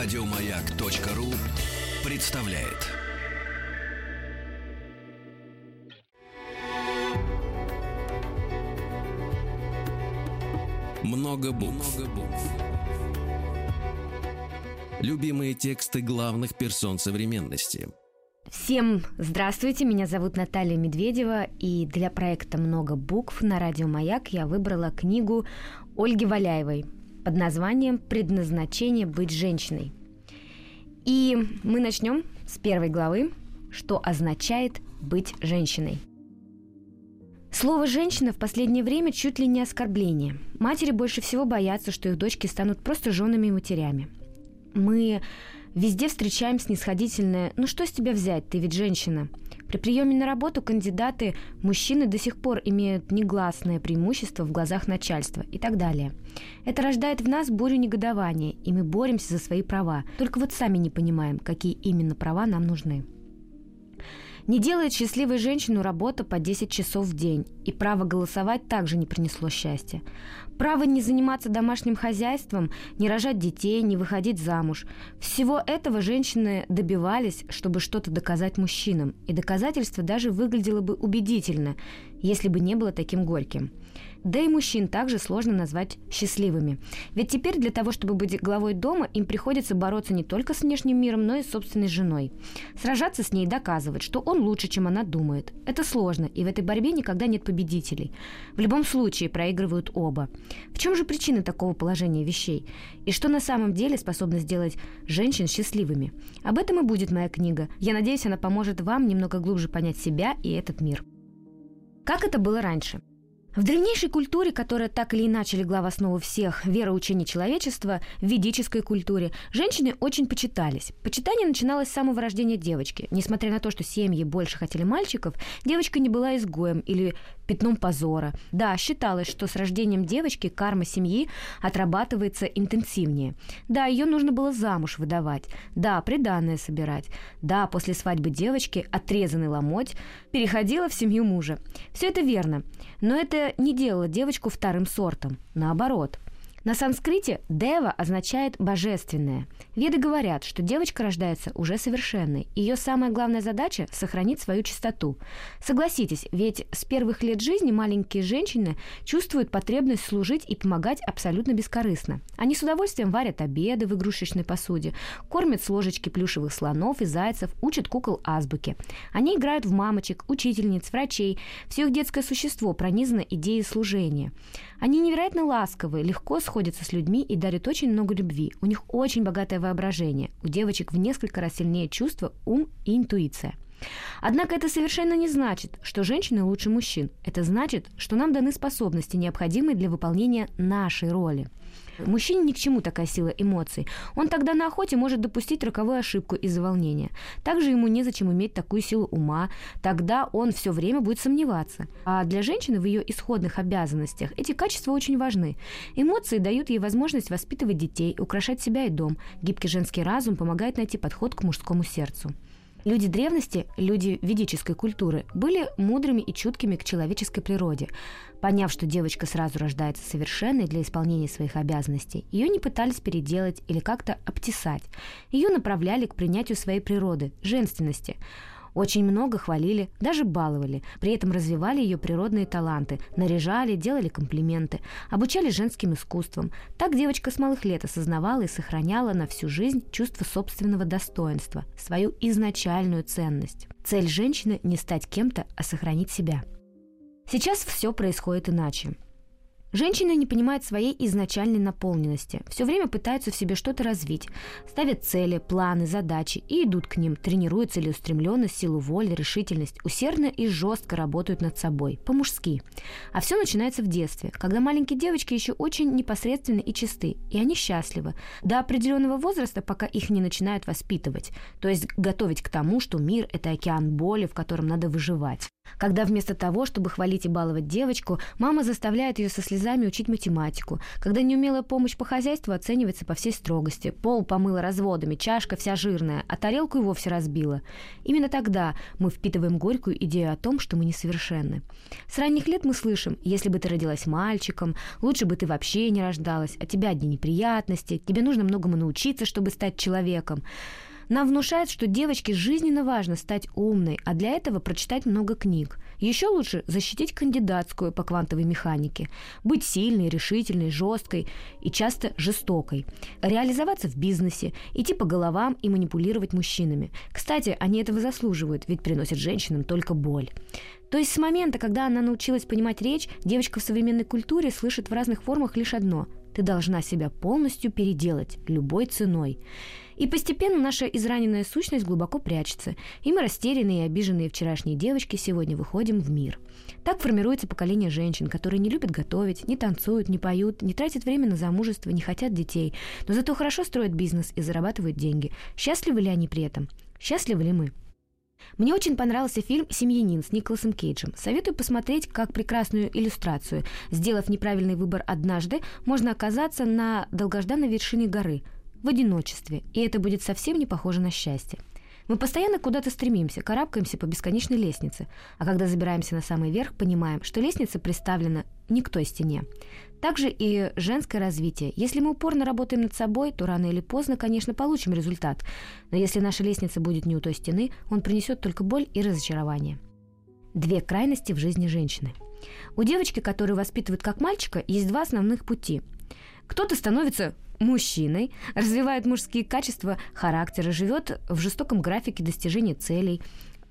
Радиомаяк.ру представляет. Много букв. Любимые тексты главных персон современности. Всем здравствуйте, меня зовут Наталья Медведева, и для проекта «Много букв» на радио «Маяк» я выбрала книгу Ольги Валяевой под названием «Предназначение быть женщиной». И мы начнем с первой главы, что означает быть женщиной. Слово «женщина» в последнее время чуть ли не оскорбление. Матери больше всего боятся, что их дочки станут просто женами и матерями. Мы везде встречаем снисходительное «ну что с тебя взять, ты ведь женщина». При приеме на работу кандидаты, мужчины до сих пор имеют негласное преимущество в глазах начальства и так далее. Это рождает в нас бурю негодования, и мы боремся за свои права. Только вот сами не понимаем, какие именно права нам нужны. Не делает счастливой женщину работа по 10 часов в день, и право голосовать также не принесло счастья. Право не заниматься домашним хозяйством, не рожать детей, не выходить замуж. Всего этого женщины добивались, чтобы что-то доказать мужчинам, и доказательство даже выглядело бы убедительно, если бы не было таким горьким. Да и мужчин также сложно назвать счастливыми. Ведь теперь для того, чтобы быть главой дома, им приходится бороться не только с внешним миром, но и с собственной женой. Сражаться с ней и доказывать, что он лучше, чем она думает. Это сложно, и в этой борьбе никогда нет победителей. В любом случае проигрывают оба. В чем же причина такого положения вещей? И что на самом деле способно сделать женщин счастливыми? Об этом и будет моя книга. Я надеюсь, она поможет вам немного глубже понять себя и этот мир. Как это было раньше? В древнейшей культуре, которая так или иначе легла в основу всех вероучений человечества, в ведической культуре, женщины очень почитались. Почитание начиналось с самого рождения девочки. Несмотря на то, что семьи больше хотели мальчиков, девочка не была изгоем или пятном позора. Да, считалось, что с рождением девочки карма семьи отрабатывается интенсивнее. Да, ее нужно было замуж выдавать. Да, приданное собирать. Да, после свадьбы девочки отрезанный ломоть переходила в семью мужа. Все это верно. Но это не делало девочку вторым сортом. Наоборот – на санскрите «дева» означает «божественное». Веды говорят, что девочка рождается уже совершенной. Ее самая главная задача – сохранить свою чистоту. Согласитесь, ведь с первых лет жизни маленькие женщины чувствуют потребность служить и помогать абсолютно бескорыстно. Они с удовольствием варят обеды в игрушечной посуде, кормят с ложечки плюшевых слонов и зайцев, учат кукол азбуки. Они играют в мамочек, учительниц, врачей. Все их детское существо пронизано идеей служения. Они невероятно ласковые, легко сходятся с людьми и дарят очень много любви. У них очень богатое воображение. У девочек в несколько раз сильнее чувства, ум и интуиция. Однако это совершенно не значит, что женщины лучше мужчин. Это значит, что нам даны способности, необходимые для выполнения нашей роли. Мужчине ни к чему такая сила эмоций. Он тогда на охоте может допустить роковую ошибку из-за волнения. Также ему незачем иметь такую силу ума. Тогда он все время будет сомневаться. А для женщины в ее исходных обязанностях эти качества очень важны. Эмоции дают ей возможность воспитывать детей, украшать себя и дом. Гибкий женский разум помогает найти подход к мужскому сердцу. Люди древности, люди ведической культуры, были мудрыми и чуткими к человеческой природе. Поняв, что девочка сразу рождается совершенной для исполнения своих обязанностей, ее не пытались переделать или как-то обтесать. Ее направляли к принятию своей природы, женственности. Очень много хвалили, даже баловали. При этом развивали ее природные таланты, наряжали, делали комплименты, обучали женским искусствам. Так девочка с малых лет осознавала и сохраняла на всю жизнь чувство собственного достоинства, свою изначальную ценность. Цель женщины – не стать кем-то, а сохранить себя. Сейчас все происходит иначе. Женщины не понимают своей изначальной наполненности, все время пытаются в себе что-то развить, ставят цели, планы, задачи и идут к ним, тренируют целеустремленность, силу воли, решительность, усердно и жестко работают над собой, по-мужски. А все начинается в детстве, когда маленькие девочки еще очень непосредственны и чисты, и они счастливы, до определенного возраста, пока их не начинают воспитывать, то есть готовить к тому, что мир – это океан боли, в котором надо выживать. Когда вместо того, чтобы хвалить и баловать девочку, мама заставляет ее со слезами учить математику, когда неумелая помощь по хозяйству оценивается по всей строгости, пол помыла разводами, чашка вся жирная, а тарелку и вовсе разбила. Именно тогда мы впитываем горькую идею о том, что мы несовершенны. С ранних лет мы слышим, если бы ты родилась мальчиком, лучше бы ты вообще не рождалась, а тебя одни неприятности, тебе нужно многому научиться, чтобы стать человеком. Нам внушают, что девочке жизненно важно стать умной, а для этого прочитать много книг. Еще лучше защитить кандидатскую по квантовой механике, быть сильной, решительной, жесткой и часто жестокой, реализоваться в бизнесе, идти по головам и манипулировать мужчинами. Кстати, они этого заслуживают, ведь приносят женщинам только боль. То есть с момента, когда она научилась понимать речь, девочка в современной культуре слышит в разных формах лишь одно – ты должна себя полностью переделать любой ценой. И постепенно наша израненная сущность глубоко прячется, и мы растерянные и обиженные вчерашние девочки сегодня выходим в мир. Так формируется поколение женщин, которые не любят готовить, не танцуют, не поют, не тратят время на замужество, не хотят детей, но зато хорошо строят бизнес и зарабатывают деньги. Счастливы ли они при этом? Счастливы ли мы? Мне очень понравился фильм «Семьянин» с Николасом Кейджем. Советую посмотреть как прекрасную иллюстрацию. Сделав неправильный выбор однажды, можно оказаться на долгожданной вершине горы – в одиночестве, и это будет совсем не похоже на счастье. Мы постоянно куда-то стремимся, карабкаемся по бесконечной лестнице, а когда забираемся на самый верх, понимаем, что лестница представлена не к той стене. Также и женское развитие. Если мы упорно работаем над собой, то рано или поздно, конечно, получим результат. Но если наша лестница будет не у той стены, он принесет только боль и разочарование. Две крайности в жизни женщины. У девочки, которую воспитывают как мальчика, есть два основных пути. Кто-то становится мужчиной, развивает мужские качества характера, живет в жестоком графике достижения целей,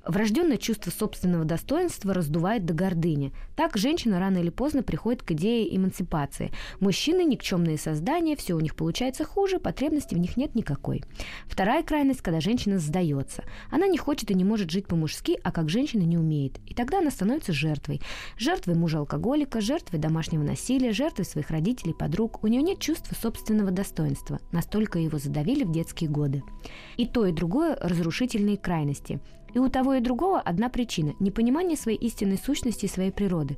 Врожденное чувство собственного достоинства раздувает до гордыни. Так женщина рано или поздно приходит к идее эмансипации. Мужчины – никчемные создания, все у них получается хуже, потребности в них нет никакой. Вторая крайность, когда женщина сдается. Она не хочет и не может жить по-мужски, а как женщина не умеет. И тогда она становится жертвой. Жертвой мужа-алкоголика, жертвой домашнего насилия, жертвой своих родителей, подруг. У нее нет чувства собственного достоинства. Настолько его задавили в детские годы. И то, и другое – разрушительные крайности. И у того и другого одна причина – непонимание своей истинной сущности и своей природы.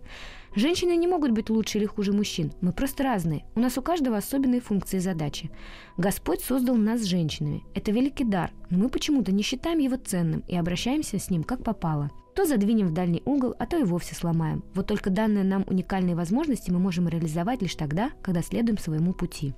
Женщины не могут быть лучше или хуже мужчин. Мы просто разные. У нас у каждого особенные функции и задачи. Господь создал нас женщинами. Это великий дар, но мы почему-то не считаем его ценным и обращаемся с ним как попало. То задвинем в дальний угол, а то и вовсе сломаем. Вот только данные нам уникальные возможности мы можем реализовать лишь тогда, когда следуем своему пути.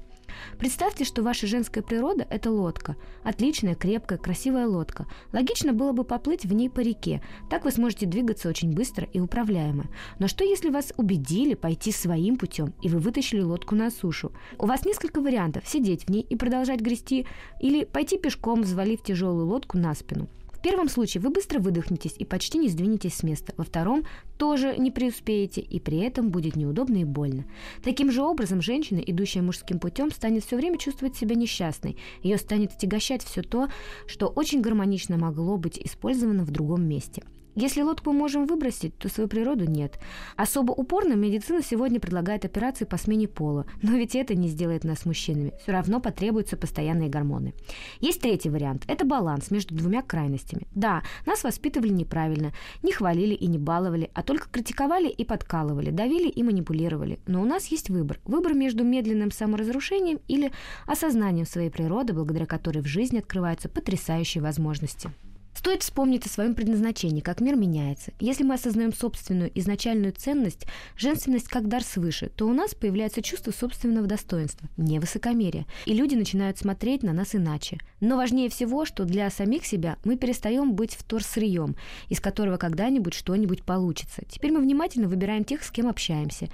Представьте, что ваша женская природа – это лодка. Отличная, крепкая, красивая лодка. Логично было бы поплыть в ней по реке. Так вы сможете двигаться очень быстро и управляемо. Но что если вас убедили пойти своим путем, и вы вытащили лодку на сушу? У вас несколько вариантов – сидеть в ней и продолжать грести, или пойти пешком, взвалив тяжелую лодку на спину. Первом случае вы быстро выдохнетесь и почти не сдвинетесь с места. Во втором тоже не преуспеете, и при этом будет неудобно и больно. Таким же образом, женщина, идущая мужским путем, станет все время чувствовать себя несчастной. Ее станет отягощать все то, что очень гармонично могло быть использовано в другом месте. Если лодку можем выбросить, то свою природу нет. Особо упорно медицина сегодня предлагает операции по смене пола, но ведь это не сделает нас мужчинами. Все равно потребуются постоянные гормоны. Есть третий вариант. Это баланс между двумя крайностями. Да, нас воспитывали неправильно, не хвалили и не баловали, а только критиковали и подкалывали, давили и манипулировали. Но у нас есть выбор. Выбор между медленным саморазрушением или осознанием своей природы, благодаря которой в жизни открываются потрясающие возможности. Стоит вспомнить о своем предназначении, как мир меняется. Если мы осознаем собственную изначальную ценность, женственность как дар свыше, то у нас появляется чувство собственного достоинства, не высокомерия, и люди начинают смотреть на нас иначе. Но важнее всего, что для самих себя мы перестаем быть вторсырьем, из которого когда-нибудь что-нибудь получится. Теперь мы внимательно выбираем тех, с кем общаемся,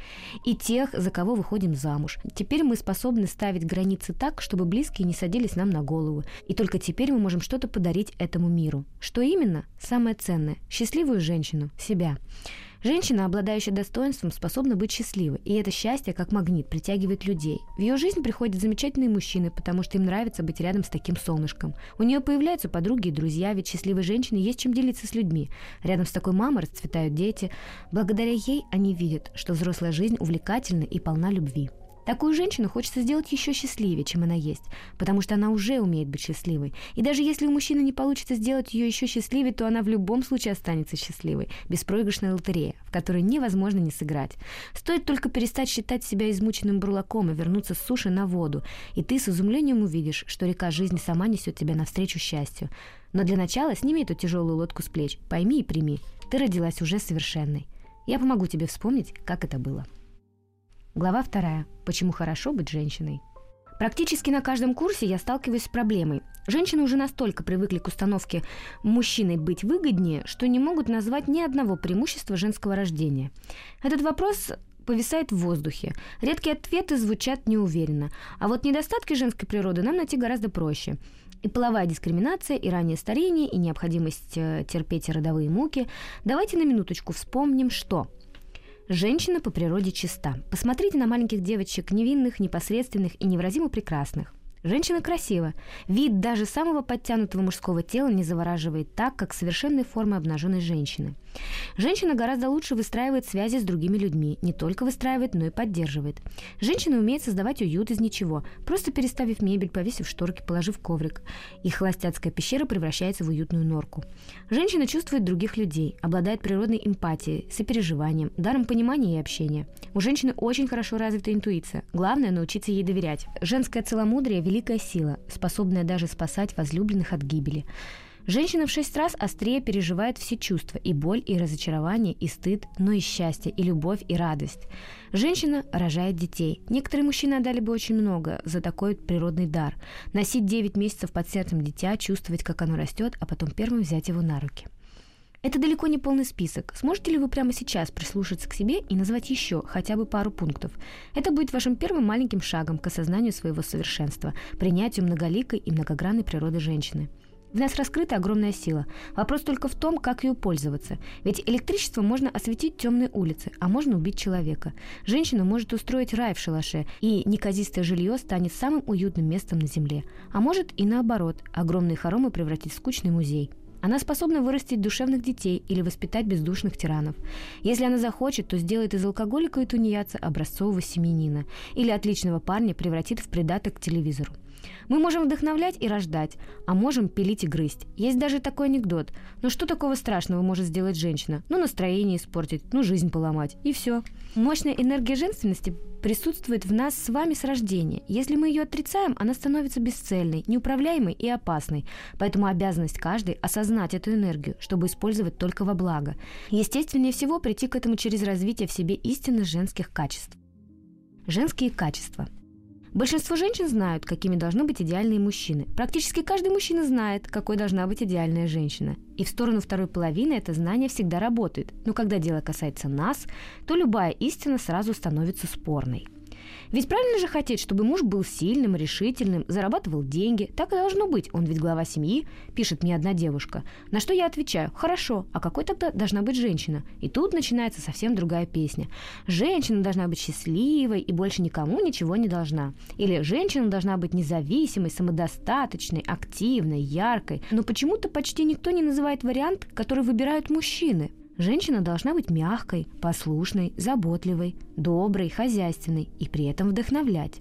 и тех, за кого выходим замуж. Теперь мы способны ставить границы так, чтобы близкие не садились нам на голову. И только теперь мы можем что-то подарить этому миру. Что именно? Самое ценное – счастливую женщину, себя. Женщина, обладающая достоинством, способна быть счастливой, и это счастье, как магнит, притягивает людей. В ее жизнь приходят замечательные мужчины, потому что им нравится быть рядом с таким солнышком. У нее появляются подруги и друзья, ведь счастливой женщине есть чем делиться с людьми. Рядом с такой мамой расцветают дети. Благодаря ей они видят, что взрослая жизнь увлекательна и полна любви. Такую женщину хочется сделать еще счастливее, чем она есть, потому что она уже умеет быть счастливой. И даже если у мужчины не получится сделать ее еще счастливее, то она в любом случае останется счастливой. Беспроигрышная лотерея, в которой невозможно не сыграть. Стоит только перестать считать себя измученным бурлаком и вернуться с суши на воду, и ты с изумлением увидишь, что река жизни сама несет тебя навстречу счастью. Но для начала сними эту тяжелую лодку с плеч, пойми и прими. Ты родилась уже совершенной. Я помогу тебе вспомнить, как это было. Глава вторая. Почему хорошо быть женщиной? Практически на каждом курсе я сталкиваюсь с проблемой. Женщины уже настолько привыкли к установке мужчиной быть выгоднее, что не могут назвать ни одного преимущества женского рождения. Этот вопрос повисает в воздухе. Редкие ответы звучат неуверенно. А вот недостатки женской природы нам найти гораздо проще. И половая дискриминация, и раннее старение, и необходимость э, терпеть родовые муки. Давайте на минуточку вспомним, что Женщина по природе чиста. Посмотрите на маленьких девочек, невинных, непосредственных и невразимо прекрасных. Женщина красива. Вид даже самого подтянутого мужского тела не завораживает так, как совершенные формы обнаженной женщины. Женщина гораздо лучше выстраивает связи с другими людьми. Не только выстраивает, но и поддерживает. Женщина умеет создавать уют из ничего, просто переставив мебель, повесив шторки, положив коврик. Их холостяцкая пещера превращается в уютную норку. Женщина чувствует других людей, обладает природной эмпатией, сопереживанием, даром понимания и общения. У женщины очень хорошо развита интуиция. Главное – научиться ей доверять. Женское целомудрие – великая сила, способная даже спасать возлюбленных от гибели. Женщина в шесть раз острее переживает все чувства, и боль, и разочарование, и стыд, но и счастье, и любовь, и радость. Женщина рожает детей. Некоторые мужчины отдали бы очень много за такой природный дар. Носить 9 месяцев под сердцем дитя, чувствовать, как оно растет, а потом первым взять его на руки. Это далеко не полный список. Сможете ли вы прямо сейчас прислушаться к себе и назвать еще хотя бы пару пунктов? Это будет вашим первым маленьким шагом к осознанию своего совершенства, принятию многоликой и многогранной природы женщины. В нас раскрыта огромная сила. Вопрос только в том, как ее пользоваться. Ведь электричество можно осветить темные улицы, а можно убить человека. Женщина может устроить рай в шалаше, и неказистое жилье станет самым уютным местом на земле. А может и наоборот, огромные хоромы превратить в скучный музей. Она способна вырастить душевных детей или воспитать бездушных тиранов. Если она захочет, то сделает из алкоголика и тунеядца образцового семьянина или отличного парня превратит в придаток к телевизору. Мы можем вдохновлять и рождать, а можем пилить и грызть. Есть даже такой анекдот. Ну что такого страшного может сделать женщина? Ну настроение испортить, ну жизнь поломать, и все. Мощная энергия женственности присутствует в нас с вами с рождения. Если мы ее отрицаем, она становится бесцельной, неуправляемой и опасной. Поэтому обязанность каждой – осознать эту энергию, чтобы использовать только во благо. Естественнее всего прийти к этому через развитие в себе истинно женских качеств. Женские качества – Большинство женщин знают, какими должны быть идеальные мужчины. Практически каждый мужчина знает, какой должна быть идеальная женщина. И в сторону второй половины это знание всегда работает. Но когда дело касается нас, то любая истина сразу становится спорной. Ведь правильно же хотеть, чтобы муж был сильным, решительным, зарабатывал деньги. Так и должно быть, он ведь глава семьи, пишет мне одна девушка. На что я отвечаю, хорошо, а какой тогда должна быть женщина? И тут начинается совсем другая песня. Женщина должна быть счастливой и больше никому ничего не должна. Или женщина должна быть независимой, самодостаточной, активной, яркой. Но почему-то почти никто не называет вариант, который выбирают мужчины. Женщина должна быть мягкой, послушной, заботливой, доброй, хозяйственной и при этом вдохновлять.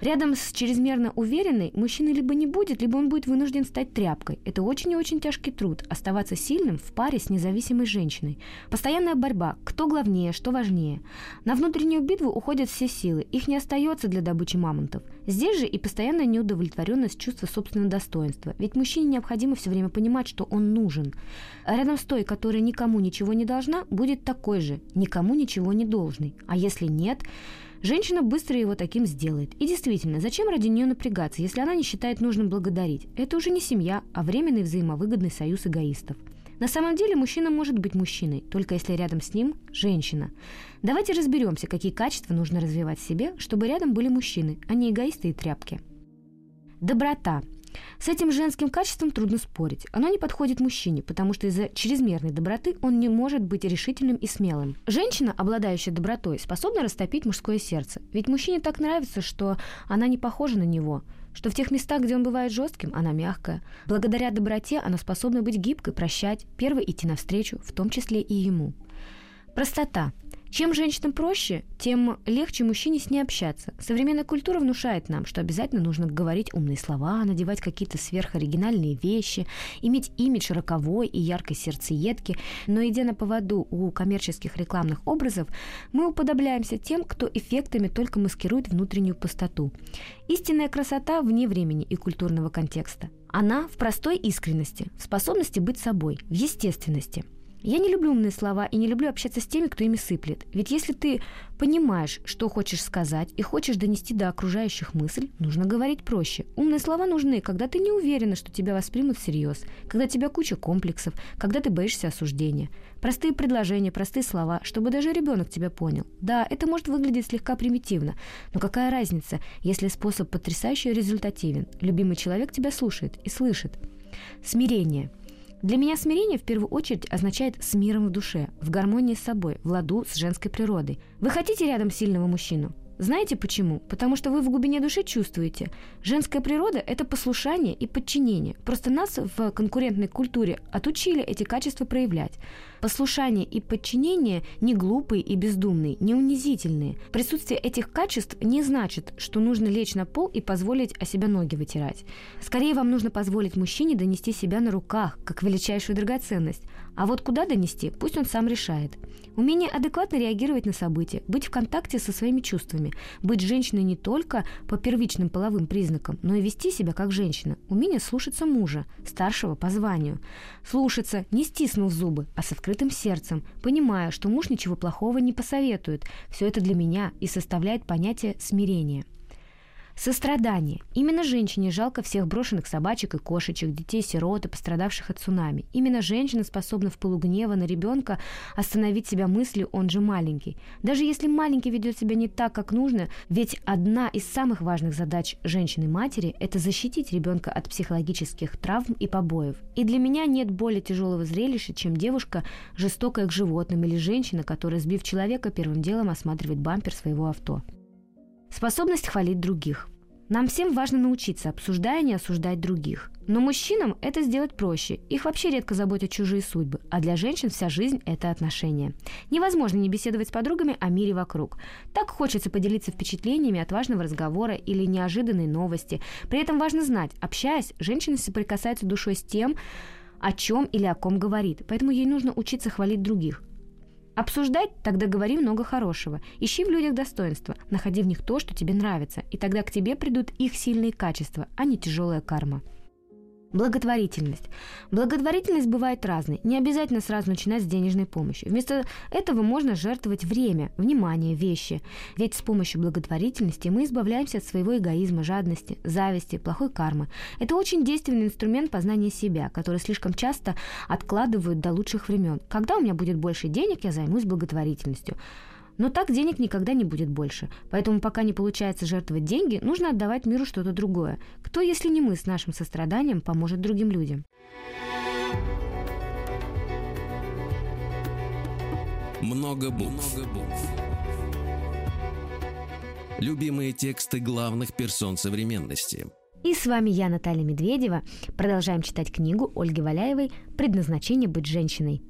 Рядом с чрезмерно уверенной мужчина либо не будет, либо он будет вынужден стать тряпкой. Это очень и очень тяжкий труд – оставаться сильным в паре с независимой женщиной. Постоянная борьба – кто главнее, что важнее. На внутреннюю битву уходят все силы, их не остается для добычи мамонтов. Здесь же и постоянная неудовлетворенность чувства собственного достоинства. Ведь мужчине необходимо все время понимать, что он нужен. А рядом с той, которая никому ничего не должна, будет такой же, никому ничего не должный. А если нет, Женщина быстро его таким сделает. И действительно, зачем ради нее напрягаться, если она не считает нужным благодарить? Это уже не семья, а временный взаимовыгодный союз эгоистов. На самом деле мужчина может быть мужчиной, только если рядом с ним женщина. Давайте разберемся, какие качества нужно развивать в себе, чтобы рядом были мужчины, а не эгоисты и тряпки. Доброта – с этим женским качеством трудно спорить. Оно не подходит мужчине, потому что из-за чрезмерной доброты он не может быть решительным и смелым. Женщина, обладающая добротой, способна растопить мужское сердце. Ведь мужчине так нравится, что она не похожа на него что в тех местах, где он бывает жестким, она мягкая. Благодаря доброте она способна быть гибкой, прощать, первой идти навстречу, в том числе и ему. Простота. Чем женщинам проще, тем легче мужчине с ней общаться. Современная культура внушает нам, что обязательно нужно говорить умные слова, надевать какие-то сверхоригинальные вещи, иметь имидж роковой и яркой сердцеедки. Но идя на поводу у коммерческих рекламных образов, мы уподобляемся тем, кто эффектами только маскирует внутреннюю пустоту. Истинная красота вне времени и культурного контекста. Она в простой искренности, в способности быть собой, в естественности – я не люблю умные слова и не люблю общаться с теми, кто ими сыплет. Ведь если ты понимаешь, что хочешь сказать и хочешь донести до окружающих мысль, нужно говорить проще. Умные слова нужны, когда ты не уверена, что тебя воспримут всерьез, когда тебя куча комплексов, когда ты боишься осуждения. Простые предложения, простые слова, чтобы даже ребенок тебя понял. Да, это может выглядеть слегка примитивно, но какая разница, если способ потрясающе результативен? Любимый человек тебя слушает и слышит. Смирение – для меня смирение в первую очередь означает с миром в душе, в гармонии с собой, в ладу с женской природой. Вы хотите рядом сильного мужчину? Знаете почему? Потому что вы в глубине души чувствуете. Женская природа – это послушание и подчинение. Просто нас в конкурентной культуре отучили эти качества проявлять. Послушание и подчинение не глупые и бездумные, не унизительные. Присутствие этих качеств не значит, что нужно лечь на пол и позволить о себя ноги вытирать. Скорее, вам нужно позволить мужчине донести себя на руках, как величайшую драгоценность. А вот куда донести, пусть он сам решает. Умение адекватно реагировать на события, быть в контакте со своими чувствами, быть женщиной не только по первичным половым признакам, но и вести себя как женщина. Умение слушаться мужа, старшего по званию. Слушаться, не стиснув зубы, а с открытым сердцем, понимая, что муж ничего плохого не посоветует. Все это для меня и составляет понятие смирения. Сострадание. Именно женщине жалко всех брошенных собачек и кошечек, детей-сирот и пострадавших от цунами. Именно женщина способна в полугнева на ребенка остановить себя мыслью «он же маленький». Даже если маленький ведет себя не так, как нужно, ведь одна из самых важных задач женщины-матери – это защитить ребенка от психологических травм и побоев. И для меня нет более тяжелого зрелища, чем девушка, жестокая к животным, или женщина, которая, сбив человека, первым делом осматривает бампер своего авто. Способность хвалить других. Нам всем важно научиться, обсуждая, не осуждать других. Но мужчинам это сделать проще. Их вообще редко заботят чужие судьбы. А для женщин вся жизнь – это отношения. Невозможно не беседовать с подругами о мире вокруг. Так хочется поделиться впечатлениями от важного разговора или неожиданной новости. При этом важно знать, общаясь, женщина соприкасается душой с тем, о чем или о ком говорит. Поэтому ей нужно учиться хвалить других. Обсуждать – тогда говори много хорошего. Ищи в людях достоинства, находи в них то, что тебе нравится, и тогда к тебе придут их сильные качества, а не тяжелая карма. Благотворительность. Благотворительность бывает разной. Не обязательно сразу начинать с денежной помощи. Вместо этого можно жертвовать время, внимание, вещи. Ведь с помощью благотворительности мы избавляемся от своего эгоизма, жадности, зависти, плохой кармы. Это очень действенный инструмент познания себя, который слишком часто откладывают до лучших времен. Когда у меня будет больше денег, я займусь благотворительностью. Но так денег никогда не будет больше. Поэтому пока не получается жертвовать деньги, нужно отдавать миру что-то другое. Кто, если не мы с нашим состраданием, поможет другим людям? Много букв. Много букв. Любимые тексты главных персон современности. И с вами я, Наталья Медведева. Продолжаем читать книгу Ольги Валяевой «Предназначение быть женщиной».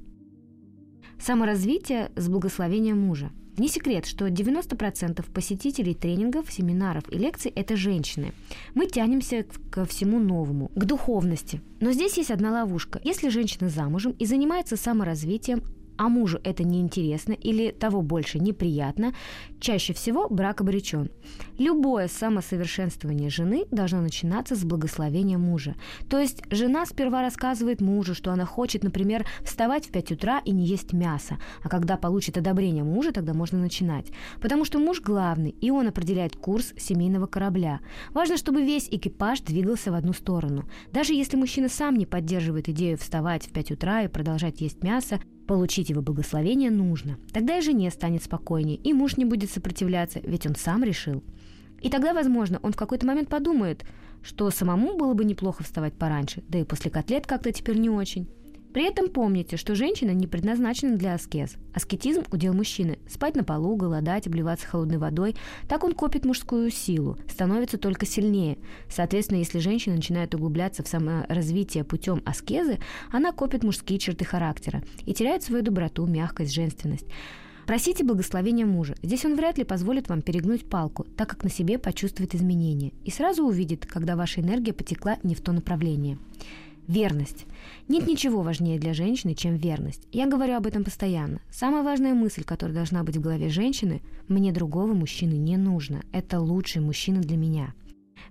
Саморазвитие с благословения мужа – не секрет, что 90% посетителей тренингов, семинаров и лекций – это женщины. Мы тянемся ко всему новому, к духовности. Но здесь есть одна ловушка. Если женщина замужем и занимается саморазвитием, а мужу это неинтересно или того больше неприятно, чаще всего брак обречен. Любое самосовершенствование жены должно начинаться с благословения мужа. То есть жена сперва рассказывает мужу, что она хочет, например, вставать в 5 утра и не есть мясо, а когда получит одобрение мужа, тогда можно начинать. Потому что муж главный, и он определяет курс семейного корабля. Важно, чтобы весь экипаж двигался в одну сторону. Даже если мужчина сам не поддерживает идею вставать в 5 утра и продолжать есть мясо, Получить его благословение нужно. Тогда и жене станет спокойнее, и муж не будет сопротивляться, ведь он сам решил. И тогда, возможно, он в какой-то момент подумает, что самому было бы неплохо вставать пораньше, да и после котлет как-то теперь не очень. При этом помните, что женщина не предназначена для аскез. Аскетизм – удел мужчины. Спать на полу, голодать, обливаться холодной водой. Так он копит мужскую силу, становится только сильнее. Соответственно, если женщина начинает углубляться в саморазвитие путем аскезы, она копит мужские черты характера и теряет свою доброту, мягкость, женственность. Просите благословения мужа. Здесь он вряд ли позволит вам перегнуть палку, так как на себе почувствует изменения и сразу увидит, когда ваша энергия потекла не в то направление. Верность. Нет ничего важнее для женщины, чем верность. Я говорю об этом постоянно. Самая важная мысль, которая должна быть в голове женщины – мне другого мужчины не нужно. Это лучший мужчина для меня.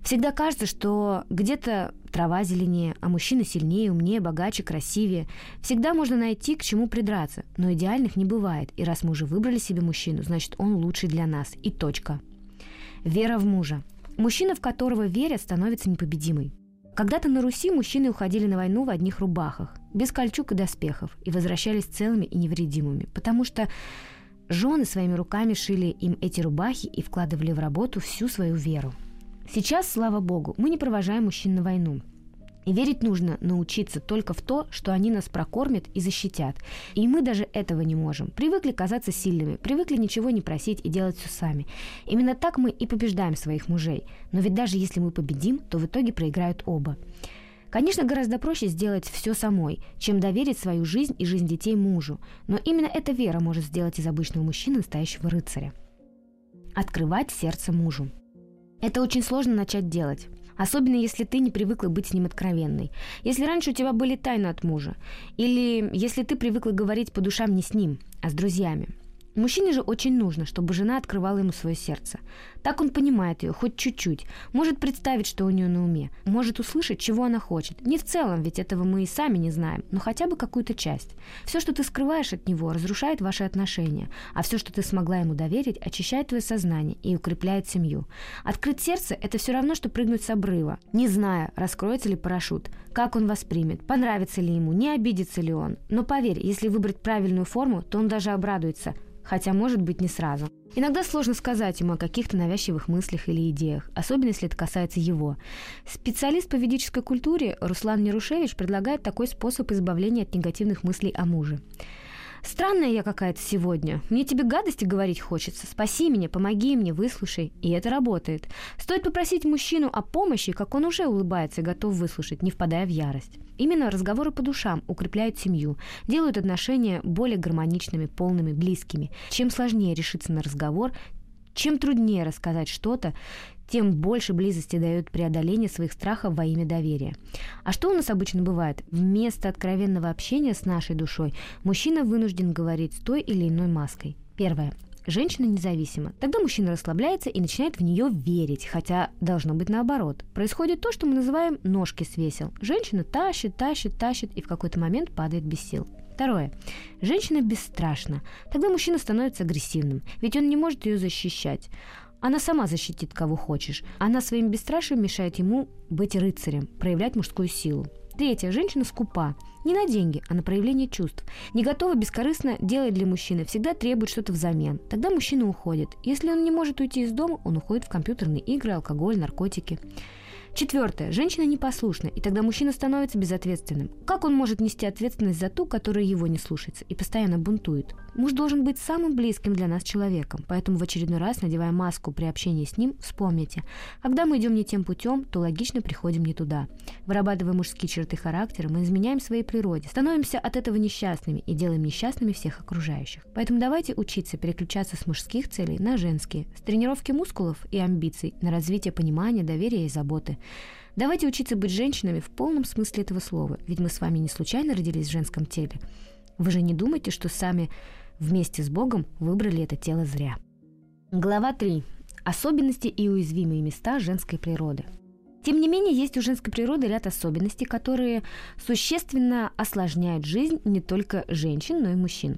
Всегда кажется, что где-то трава зеленее, а мужчина сильнее, умнее, богаче, красивее. Всегда можно найти, к чему придраться, но идеальных не бывает. И раз мы уже выбрали себе мужчину, значит, он лучший для нас. И точка. Вера в мужа. Мужчина, в которого верят, становится непобедимой. Когда-то на Руси мужчины уходили на войну в одних рубахах, без кольчуг и доспехов, и возвращались целыми и невредимыми, потому что жены своими руками шили им эти рубахи и вкладывали в работу всю свою веру. Сейчас, слава богу, мы не провожаем мужчин на войну. И верить нужно научиться только в то, что они нас прокормят и защитят. И мы даже этого не можем. Привыкли казаться сильными, привыкли ничего не просить и делать все сами. Именно так мы и побеждаем своих мужей. Но ведь даже если мы победим, то в итоге проиграют оба. Конечно, гораздо проще сделать все самой, чем доверить свою жизнь и жизнь детей мужу. Но именно эта вера может сделать из обычного мужчины настоящего рыцаря. Открывать сердце мужу. Это очень сложно начать делать. Особенно если ты не привыкла быть с ним откровенной. Если раньше у тебя были тайны от мужа. Или если ты привыкла говорить по душам не с ним, а с друзьями. Мужчине же очень нужно, чтобы жена открывала ему свое сердце. Так он понимает ее хоть чуть-чуть, может представить, что у нее на уме, может услышать, чего она хочет. Не в целом, ведь этого мы и сами не знаем, но хотя бы какую-то часть. Все, что ты скрываешь от него, разрушает ваши отношения, а все, что ты смогла ему доверить, очищает твое сознание и укрепляет семью. Открыть сердце – это все равно, что прыгнуть с обрыва, не зная, раскроется ли парашют, как он воспримет, понравится ли ему, не обидится ли он. Но поверь, если выбрать правильную форму, то он даже обрадуется – хотя, может быть, не сразу. Иногда сложно сказать ему о каких-то навязчивых мыслях или идеях, особенно если это касается его. Специалист по ведической культуре Руслан Нерушевич предлагает такой способ избавления от негативных мыслей о муже. Странная я какая-то сегодня. Мне тебе гадости говорить хочется. Спаси меня, помоги мне, выслушай. И это работает. Стоит попросить мужчину о помощи, как он уже улыбается и готов выслушать, не впадая в ярость. Именно разговоры по душам укрепляют семью, делают отношения более гармоничными, полными, близкими. Чем сложнее решиться на разговор, чем труднее рассказать что-то, тем больше близости дает преодоление своих страхов во имя доверия. А что у нас обычно бывает? Вместо откровенного общения с нашей душой мужчина вынужден говорить с той или иной маской. Первое. Женщина независима. Тогда мужчина расслабляется и начинает в нее верить, хотя должно быть наоборот. Происходит то, что мы называем ножки свесил. Женщина тащит, тащит, тащит и в какой-то момент падает без сил. Второе. Женщина бесстрашна. Тогда мужчина становится агрессивным, ведь он не может ее защищать. Она сама защитит кого хочешь. Она своим бесстрашием мешает ему быть рыцарем, проявлять мужскую силу. Третье. Женщина скупа. Не на деньги, а на проявление чувств. Не готова бескорыстно делать для мужчины, всегда требует что-то взамен. Тогда мужчина уходит. Если он не может уйти из дома, он уходит в компьютерные игры, алкоголь, наркотики. Четвертое. Женщина непослушна, и тогда мужчина становится безответственным. Как он может нести ответственность за ту, которая его не слушается и постоянно бунтует? Муж должен быть самым близким для нас человеком, поэтому в очередной раз, надевая маску при общении с ним, вспомните, когда мы идем не тем путем, то логично приходим не туда. Вырабатывая мужские черты характера, мы изменяем своей природе, становимся от этого несчастными и делаем несчастными всех окружающих. Поэтому давайте учиться переключаться с мужских целей на женские, с тренировки мускулов и амбиций на развитие понимания, доверия и заботы. Давайте учиться быть женщинами в полном смысле этого слова, ведь мы с вами не случайно родились в женском теле. Вы же не думаете, что сами вместе с Богом выбрали это тело зря. Глава 3. Особенности и уязвимые места женской природы. Тем не менее, есть у женской природы ряд особенностей, которые существенно осложняют жизнь не только женщин, но и мужчин.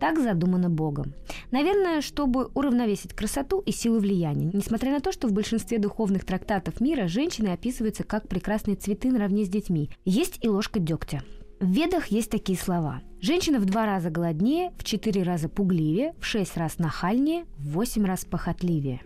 Так задумано Богом. Наверное, чтобы уравновесить красоту и силу влияния, несмотря на то, что в большинстве духовных трактатов мира женщины описываются как прекрасные цветы наравне с детьми, есть и ложка дегтя. В ведах есть такие слова. Женщина в два раза голоднее, в четыре раза пугливее, в шесть раз нахальнее, в восемь раз похотливее.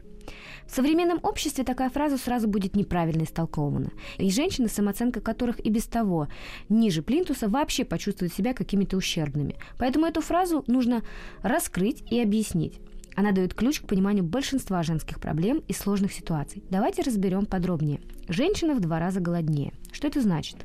В современном обществе такая фраза сразу будет неправильно истолкована. И женщины, самооценка которых и без того ниже плинтуса, вообще почувствуют себя какими-то ущербными. Поэтому эту фразу нужно раскрыть и объяснить. Она дает ключ к пониманию большинства женских проблем и сложных ситуаций. Давайте разберем подробнее. Женщина в два раза голоднее. Что это значит?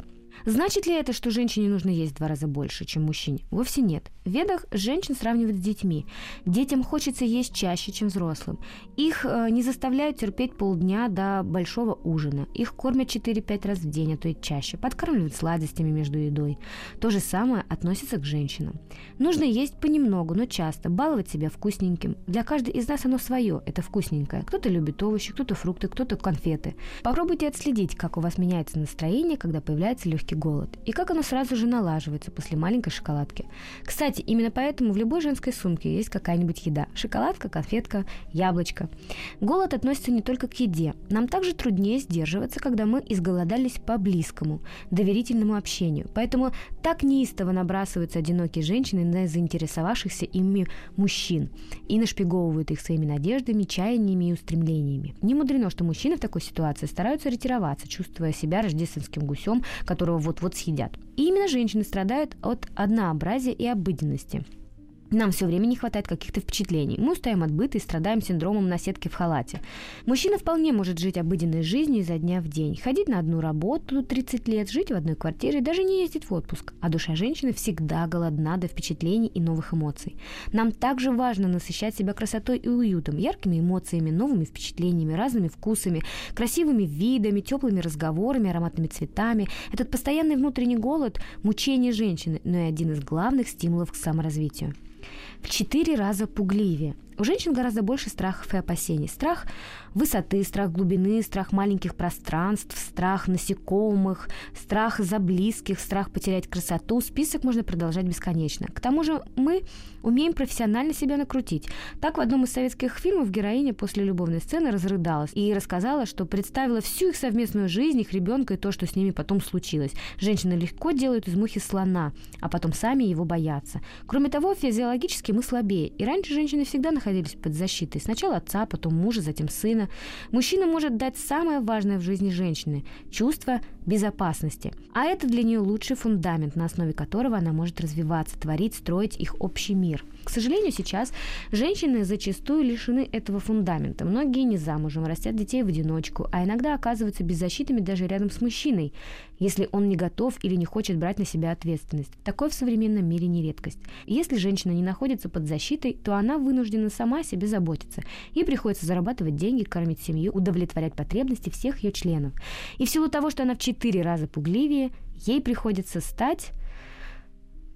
Значит ли это, что женщине нужно есть в два раза больше, чем мужчине? Вовсе нет. В ведах женщин сравнивают с детьми. Детям хочется есть чаще, чем взрослым. Их э, не заставляют терпеть полдня до большого ужина. Их кормят 4-5 раз в день, а то и чаще. Подкармливают сладостями между едой. То же самое относится к женщинам. Нужно есть понемногу, но часто, баловать себя вкусненьким. Для каждой из нас оно свое, это вкусненькое. Кто-то любит овощи, кто-то фрукты, кто-то конфеты. Попробуйте отследить, как у вас меняется настроение, когда появляется легкий голод. И как оно сразу же налаживается после маленькой шоколадки. Кстати, именно поэтому в любой женской сумке есть какая-нибудь еда. Шоколадка, конфетка, яблочко. Голод относится не только к еде. Нам также труднее сдерживаться, когда мы изголодались по близкому, доверительному общению. Поэтому так неистово набрасываются одинокие женщины на заинтересовавшихся ими мужчин и нашпиговывают их своими надеждами, чаяниями и устремлениями. Не мудрено, что мужчины в такой ситуации стараются ретироваться, чувствуя себя рождественским гусем, которого вот-вот съедят. И именно женщины страдают от однообразия и обыденности. Нам все время не хватает каких-то впечатлений. Мы устаем от быта и страдаем синдромом наседки в халате. Мужчина вполне может жить обыденной жизнью изо дня в день. Ходить на одну работу 30 лет, жить в одной квартире даже не ездить в отпуск. А душа женщины всегда голодна до впечатлений и новых эмоций. Нам также важно насыщать себя красотой и уютом, яркими эмоциями, новыми впечатлениями, разными вкусами, красивыми видами, теплыми разговорами, ароматными цветами. Этот постоянный внутренний голод – мучение женщины, но и один из главных стимулов к саморазвитию в четыре раза пугливее. У женщин гораздо больше страхов и опасений. Страх высоты, страх глубины, страх маленьких пространств, страх насекомых, страх за близких, страх потерять красоту. Список можно продолжать бесконечно. К тому же мы умеем профессионально себя накрутить. Так в одном из советских фильмов героиня после любовной сцены разрыдалась и рассказала, что представила всю их совместную жизнь, их ребенка и то, что с ними потом случилось. Женщины легко делают из мухи слона, а потом сами его боятся. Кроме того, физиологически мы слабее, и раньше женщины всегда находились под защитой. Сначала отца, потом мужа, затем сына мужчина. Может дать самое важное в жизни женщины – чувство безопасности. А это для нее лучший фундамент, на основе которого она может развиваться, творить, строить их общий мир. К сожалению, сейчас женщины зачастую лишены этого фундамента. Многие не замужем, растят детей в одиночку, а иногда оказываются беззащитными даже рядом с мужчиной, если он не готов или не хочет брать на себя ответственность. Такое в современном мире не редкость. Если женщина не находится под защитой, то она вынуждена сама о себе заботиться. Ей приходится зарабатывать деньги, кормить семью, удовлетворять потребности всех ее членов. И в силу того, что она в четыре раза пугливее, ей приходится стать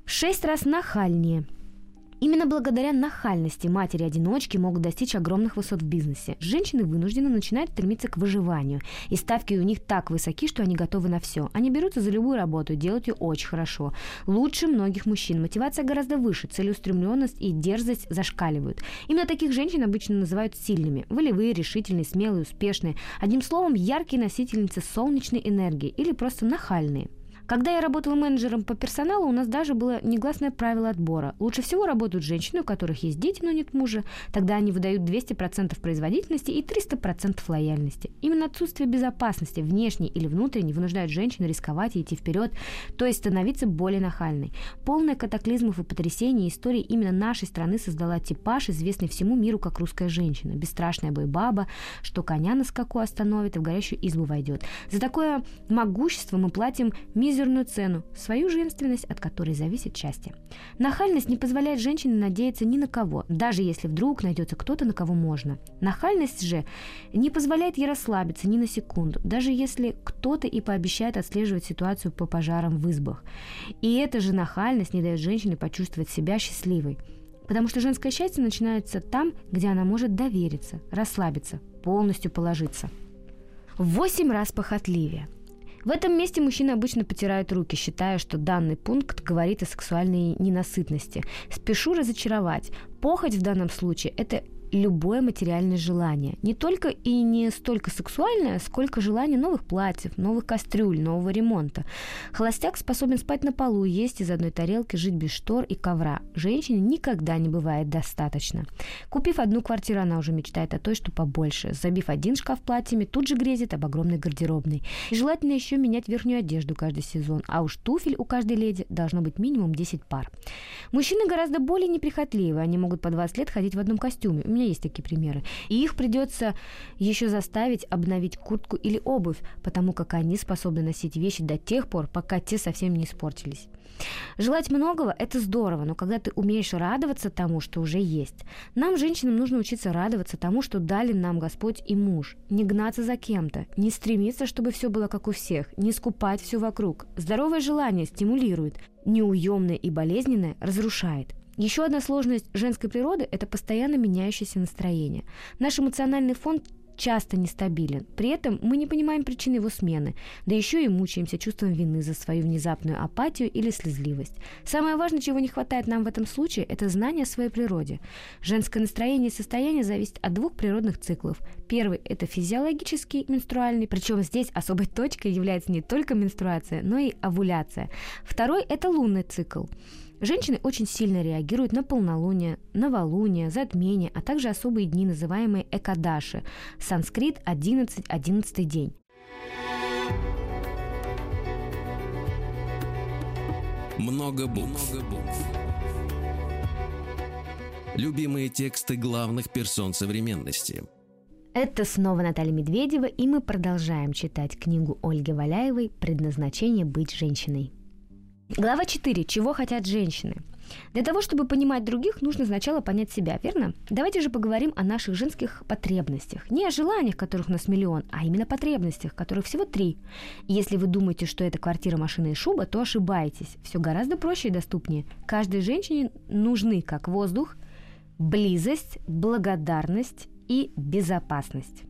шесть раз нахальнее – Именно благодаря нахальности матери-одиночки могут достичь огромных высот в бизнесе. Женщины вынуждены начинать стремиться к выживанию. И ставки у них так высоки, что они готовы на все. Они берутся за любую работу и делают ее очень хорошо. Лучше многих мужчин. Мотивация гораздо выше, целеустремленность и дерзость зашкаливают. Именно таких женщин обычно называют сильными. Волевые, решительные, смелые, успешные. Одним словом, яркие носительницы солнечной энергии или просто нахальные. Когда я работала менеджером по персоналу, у нас даже было негласное правило отбора. Лучше всего работают женщины, у которых есть дети, но нет мужа. Тогда они выдают 200% производительности и 300% лояльности. Именно отсутствие безопасности, внешней или внутренней, вынуждает женщину рисковать и идти вперед, то есть становиться более нахальной. Полная катаклизмов и потрясений истории именно нашей страны создала типаж, известный всему миру как русская женщина. Бесстрашная бойбаба, что коня на скаку остановит и в горящую избу войдет. За такое могущество мы платим мизерную мизерную цену, свою женственность, от которой зависит счастье. Нахальность не позволяет женщине надеяться ни на кого, даже если вдруг найдется кто-то, на кого можно. Нахальность же не позволяет ей расслабиться ни на секунду, даже если кто-то и пообещает отслеживать ситуацию по пожарам в избах. И эта же нахальность не дает женщине почувствовать себя счастливой. Потому что женское счастье начинается там, где она может довериться, расслабиться, полностью положиться. Восемь раз похотливее. В этом месте мужчины обычно потирают руки, считая, что данный пункт говорит о сексуальной ненасытности. Спешу разочаровать. Похоть в данном случае – это любое материальное желание. Не только и не столько сексуальное, сколько желание новых платьев, новых кастрюль, нового ремонта. Холостяк способен спать на полу, есть из одной тарелки, жить без штор и ковра. Женщине никогда не бывает достаточно. Купив одну квартиру, она уже мечтает о той, что побольше. Забив один шкаф платьями, тут же грезит об огромной гардеробной. И желательно еще менять верхнюю одежду каждый сезон. А уж туфель у каждой леди должно быть минимум 10 пар. Мужчины гораздо более неприхотливы. Они могут по 20 лет ходить в одном костюме. У меня меня есть такие примеры. И их придется еще заставить обновить куртку или обувь, потому как они способны носить вещи до тех пор, пока те совсем не испортились. Желать многого – это здорово, но когда ты умеешь радоваться тому, что уже есть. Нам, женщинам, нужно учиться радоваться тому, что дали нам Господь и муж. Не гнаться за кем-то, не стремиться, чтобы все было как у всех, не скупать все вокруг. Здоровое желание стимулирует, неуемное и болезненное разрушает. Еще одна сложность женской природы – это постоянно меняющееся настроение. Наш эмоциональный фон часто нестабилен. При этом мы не понимаем причины его смены, да еще и мучаемся чувством вины за свою внезапную апатию или слезливость. Самое важное, чего не хватает нам в этом случае, это знание о своей природе. Женское настроение и состояние зависит от двух природных циклов. Первый – это физиологический менструальный, причем здесь особой точкой является не только менструация, но и овуляция. Второй – это лунный цикл. Женщины очень сильно реагируют на полнолуние, новолуние, затмение, а также особые дни, называемые экадаши. Санскрит 11 11 день. Много букв. Много букв. Любимые тексты главных персон современности. Это снова Наталья Медведева, и мы продолжаем читать книгу Ольги Валяевой «Предназначение быть женщиной». Глава 4. Чего хотят женщины? Для того, чтобы понимать других, нужно сначала понять себя, верно? Давайте же поговорим о наших женских потребностях. Не о желаниях, которых у нас миллион, а именно потребностях, которых всего три. И если вы думаете, что это квартира, машина и шуба, то ошибаетесь. Все гораздо проще и доступнее. Каждой женщине нужны как воздух, близость, благодарность и безопасность.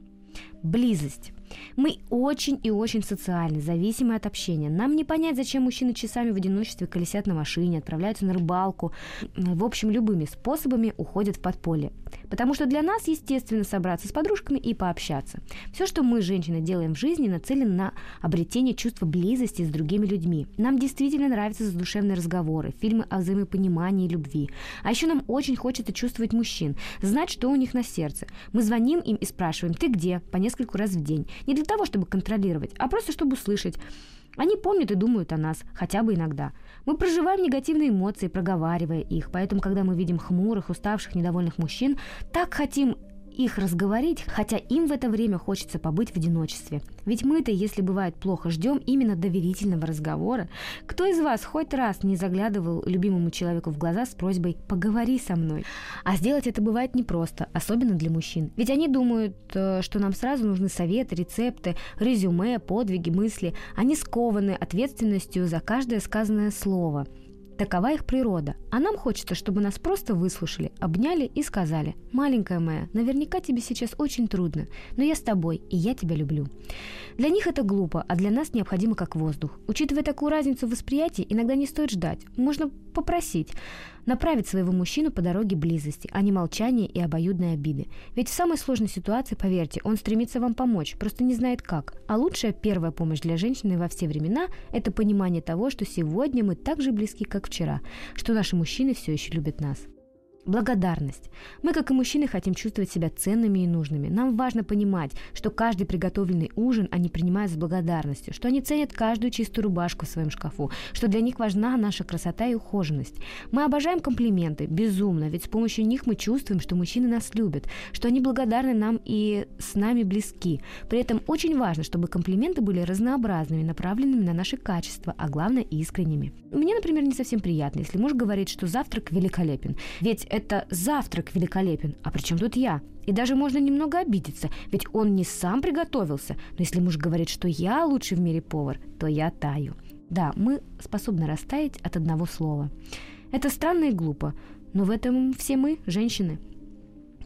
Близость. Мы очень и очень социальны, зависимы от общения. Нам не понять, зачем мужчины часами в одиночестве колесят на машине, отправляются на рыбалку. В общем, любыми способами уходят в подполье. Потому что для нас, естественно, собраться с подружками и пообщаться. Все, что мы, женщины, делаем в жизни, нацелено на обретение чувства близости с другими людьми. Нам действительно нравятся задушевные разговоры, фильмы о взаимопонимании и любви. А еще нам очень хочется чувствовать мужчин, знать, что у них на сердце. Мы звоним им и спрашиваем, ты где? По нескольку раз в день. Не для того, чтобы контролировать, а просто чтобы услышать. Они помнят и думают о нас, хотя бы иногда. Мы проживаем негативные эмоции, проговаривая их, поэтому, когда мы видим хмурых, уставших, недовольных мужчин, так хотим их разговорить, хотя им в это время хочется побыть в одиночестве. Ведь мы-то, если бывает плохо, ждем именно доверительного разговора. Кто из вас хоть раз не заглядывал любимому человеку в глаза с просьбой «поговори со мной»? А сделать это бывает непросто, особенно для мужчин. Ведь они думают, э, что нам сразу нужны советы, рецепты, резюме, подвиги, мысли. Они скованы ответственностью за каждое сказанное слово – Такова их природа. А нам хочется, чтобы нас просто выслушали, обняли и сказали «Маленькая моя, наверняка тебе сейчас очень трудно, но я с тобой, и я тебя люблю». Для них это глупо, а для нас необходимо как воздух. Учитывая такую разницу в восприятии, иногда не стоит ждать. Можно попросить направить своего мужчину по дороге близости, а не молчания и обоюдной обиды. Ведь в самой сложной ситуации, поверьте, он стремится вам помочь, просто не знает как. А лучшая первая помощь для женщины во все времена – это понимание того, что сегодня мы так же близки, как вчера, что наши мужчины все еще любят нас. Благодарность. Мы, как и мужчины, хотим чувствовать себя ценными и нужными. Нам важно понимать, что каждый приготовленный ужин они принимают с благодарностью, что они ценят каждую чистую рубашку в своем шкафу, что для них важна наша красота и ухоженность. Мы обожаем комплименты, безумно, ведь с помощью них мы чувствуем, что мужчины нас любят, что они благодарны нам и с нами близки. При этом очень важно, чтобы комплименты были разнообразными, направленными на наши качества, а главное искренними. Мне, например, не совсем приятно, если муж говорит, что завтрак великолепен, ведь это завтрак великолепен, а при чем тут я? И даже можно немного обидеться, ведь он не сам приготовился. Но если муж говорит, что я лучший в мире повар, то я таю. Да, мы способны растаять от одного слова. Это странно и глупо, но в этом все мы, женщины.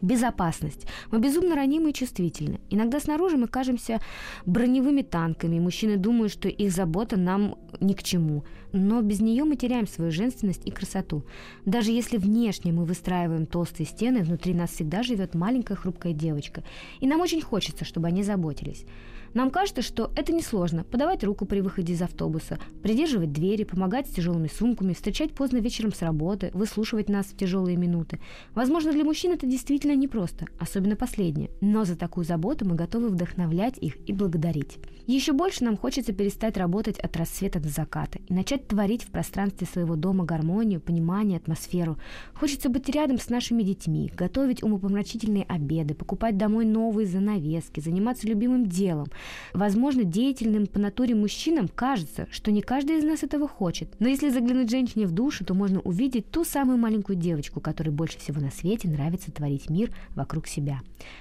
Безопасность. Мы безумно ранимы и чувствительны. Иногда снаружи мы кажемся броневыми танками. Мужчины думают, что их забота нам ни к чему. Но без нее мы теряем свою женственность и красоту. Даже если внешне мы выстраиваем толстые стены, внутри нас всегда живет маленькая хрупкая девочка. И нам очень хочется, чтобы они заботились. Нам кажется, что это несложно – подавать руку при выходе из автобуса, придерживать двери, помогать с тяжелыми сумками, встречать поздно вечером с работы, выслушивать нас в тяжелые минуты. Возможно, для мужчин это действительно непросто, особенно последнее, но за такую заботу мы готовы вдохновлять их и благодарить. Еще больше нам хочется перестать работать от рассвета до заката и начать творить в пространстве своего дома гармонию, понимание, атмосферу. Хочется быть рядом с нашими детьми, готовить умопомрачительные обеды, покупать домой новые занавески, заниматься любимым делом. Возможно, деятельным по натуре мужчинам кажется, что не каждый из нас этого хочет. Но если заглянуть женщине в душу, то можно увидеть ту самую маленькую девочку, которой больше всего на свете нравится творить мир вокруг себя.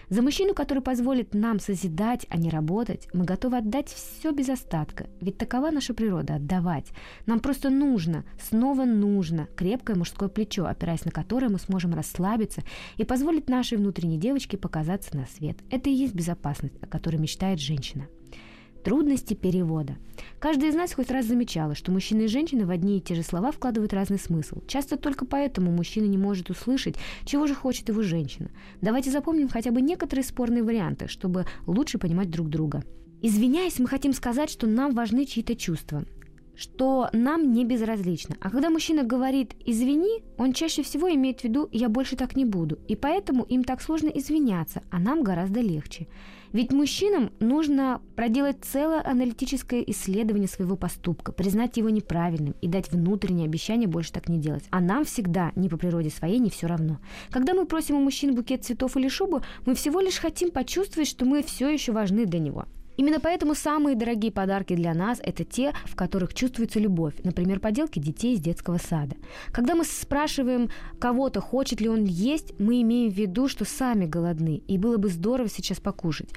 За мужчину, который позволит нам созидать, а не работать, мы готовы отдать все без остатка. Ведь такова наша природа – отдавать. Нам просто нужно, снова нужно крепкое мужское плечо, опираясь на которое мы сможем расслабиться и позволить нашей внутренней девочке показаться на свет. Это и есть безопасность, о которой мечтает женщина. Трудности перевода. Каждый из нас хоть раз замечала, что мужчина и женщина в одни и те же слова вкладывают разный смысл. Часто только поэтому мужчина не может услышать, чего же хочет его женщина. Давайте запомним хотя бы некоторые спорные варианты, чтобы лучше понимать друг друга. Извиняясь, мы хотим сказать, что нам важны чьи-то чувства что нам не безразлично. А когда мужчина говорит «извини», он чаще всего имеет в виду «я больше так не буду». И поэтому им так сложно извиняться, а нам гораздо легче. Ведь мужчинам нужно проделать целое аналитическое исследование своего поступка, признать его неправильным и дать внутреннее обещание больше так не делать. А нам всегда, не по природе своей, не все равно. Когда мы просим у мужчин букет цветов или шубу, мы всего лишь хотим почувствовать, что мы все еще важны для него. Именно поэтому самые дорогие подарки для нас – это те, в которых чувствуется любовь. Например, поделки детей из детского сада. Когда мы спрашиваем кого-то, хочет ли он есть, мы имеем в виду, что сами голодны, и было бы здорово сейчас покушать.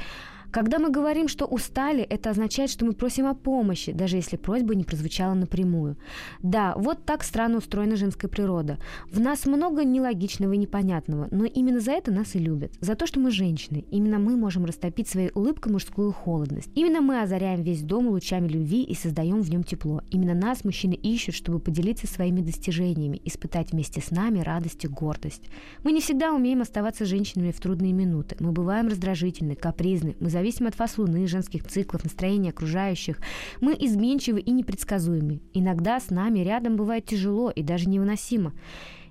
Когда мы говорим, что устали, это означает, что мы просим о помощи, даже если просьба не прозвучала напрямую. Да, вот так странно устроена женская природа. В нас много нелогичного и непонятного, но именно за это нас и любят. За то, что мы женщины. Именно мы можем растопить своей улыбкой мужскую холодность. Именно мы озаряем весь дом лучами любви и создаем в нем тепло. Именно нас мужчины ищут, чтобы поделиться своими достижениями, испытать вместе с нами радость и гордость. Мы не всегда умеем оставаться женщинами в трудные минуты. Мы бываем раздражительны, капризны, мы зависим от фаз луны, женских циклов, настроения окружающих. Мы изменчивы и непредсказуемы. Иногда с нами рядом бывает тяжело и даже невыносимо.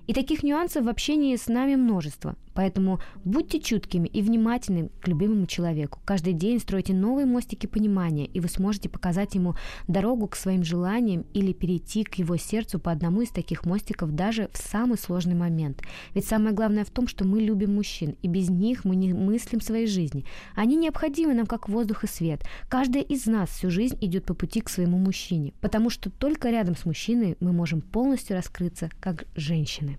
И таких нюансов в общении с нами множество. Поэтому будьте чуткими и внимательными к любимому человеку. Каждый день стройте новые мостики понимания, и вы сможете показать ему дорогу к своим желаниям или перейти к его сердцу по одному из таких мостиков даже в самый сложный момент. Ведь самое главное в том, что мы любим мужчин, и без них мы не мыслим своей жизни. Они необходимы нам как воздух и свет. Каждая из нас всю жизнь идет по пути к своему мужчине, потому что только рядом с мужчиной мы можем полностью раскрыться как женщины.